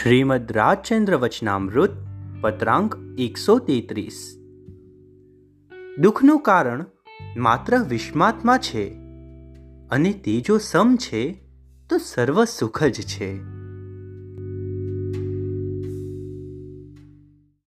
શ્રીમદ રાજચંદ્ર વચનામૃત, પત્રાંક એકસો તેત્રીસ. દુઃખનું કારણ માત્ર વિસ્માત્મા છે અને તે જો સમ છે, તો સર્વ સુખ જ છે.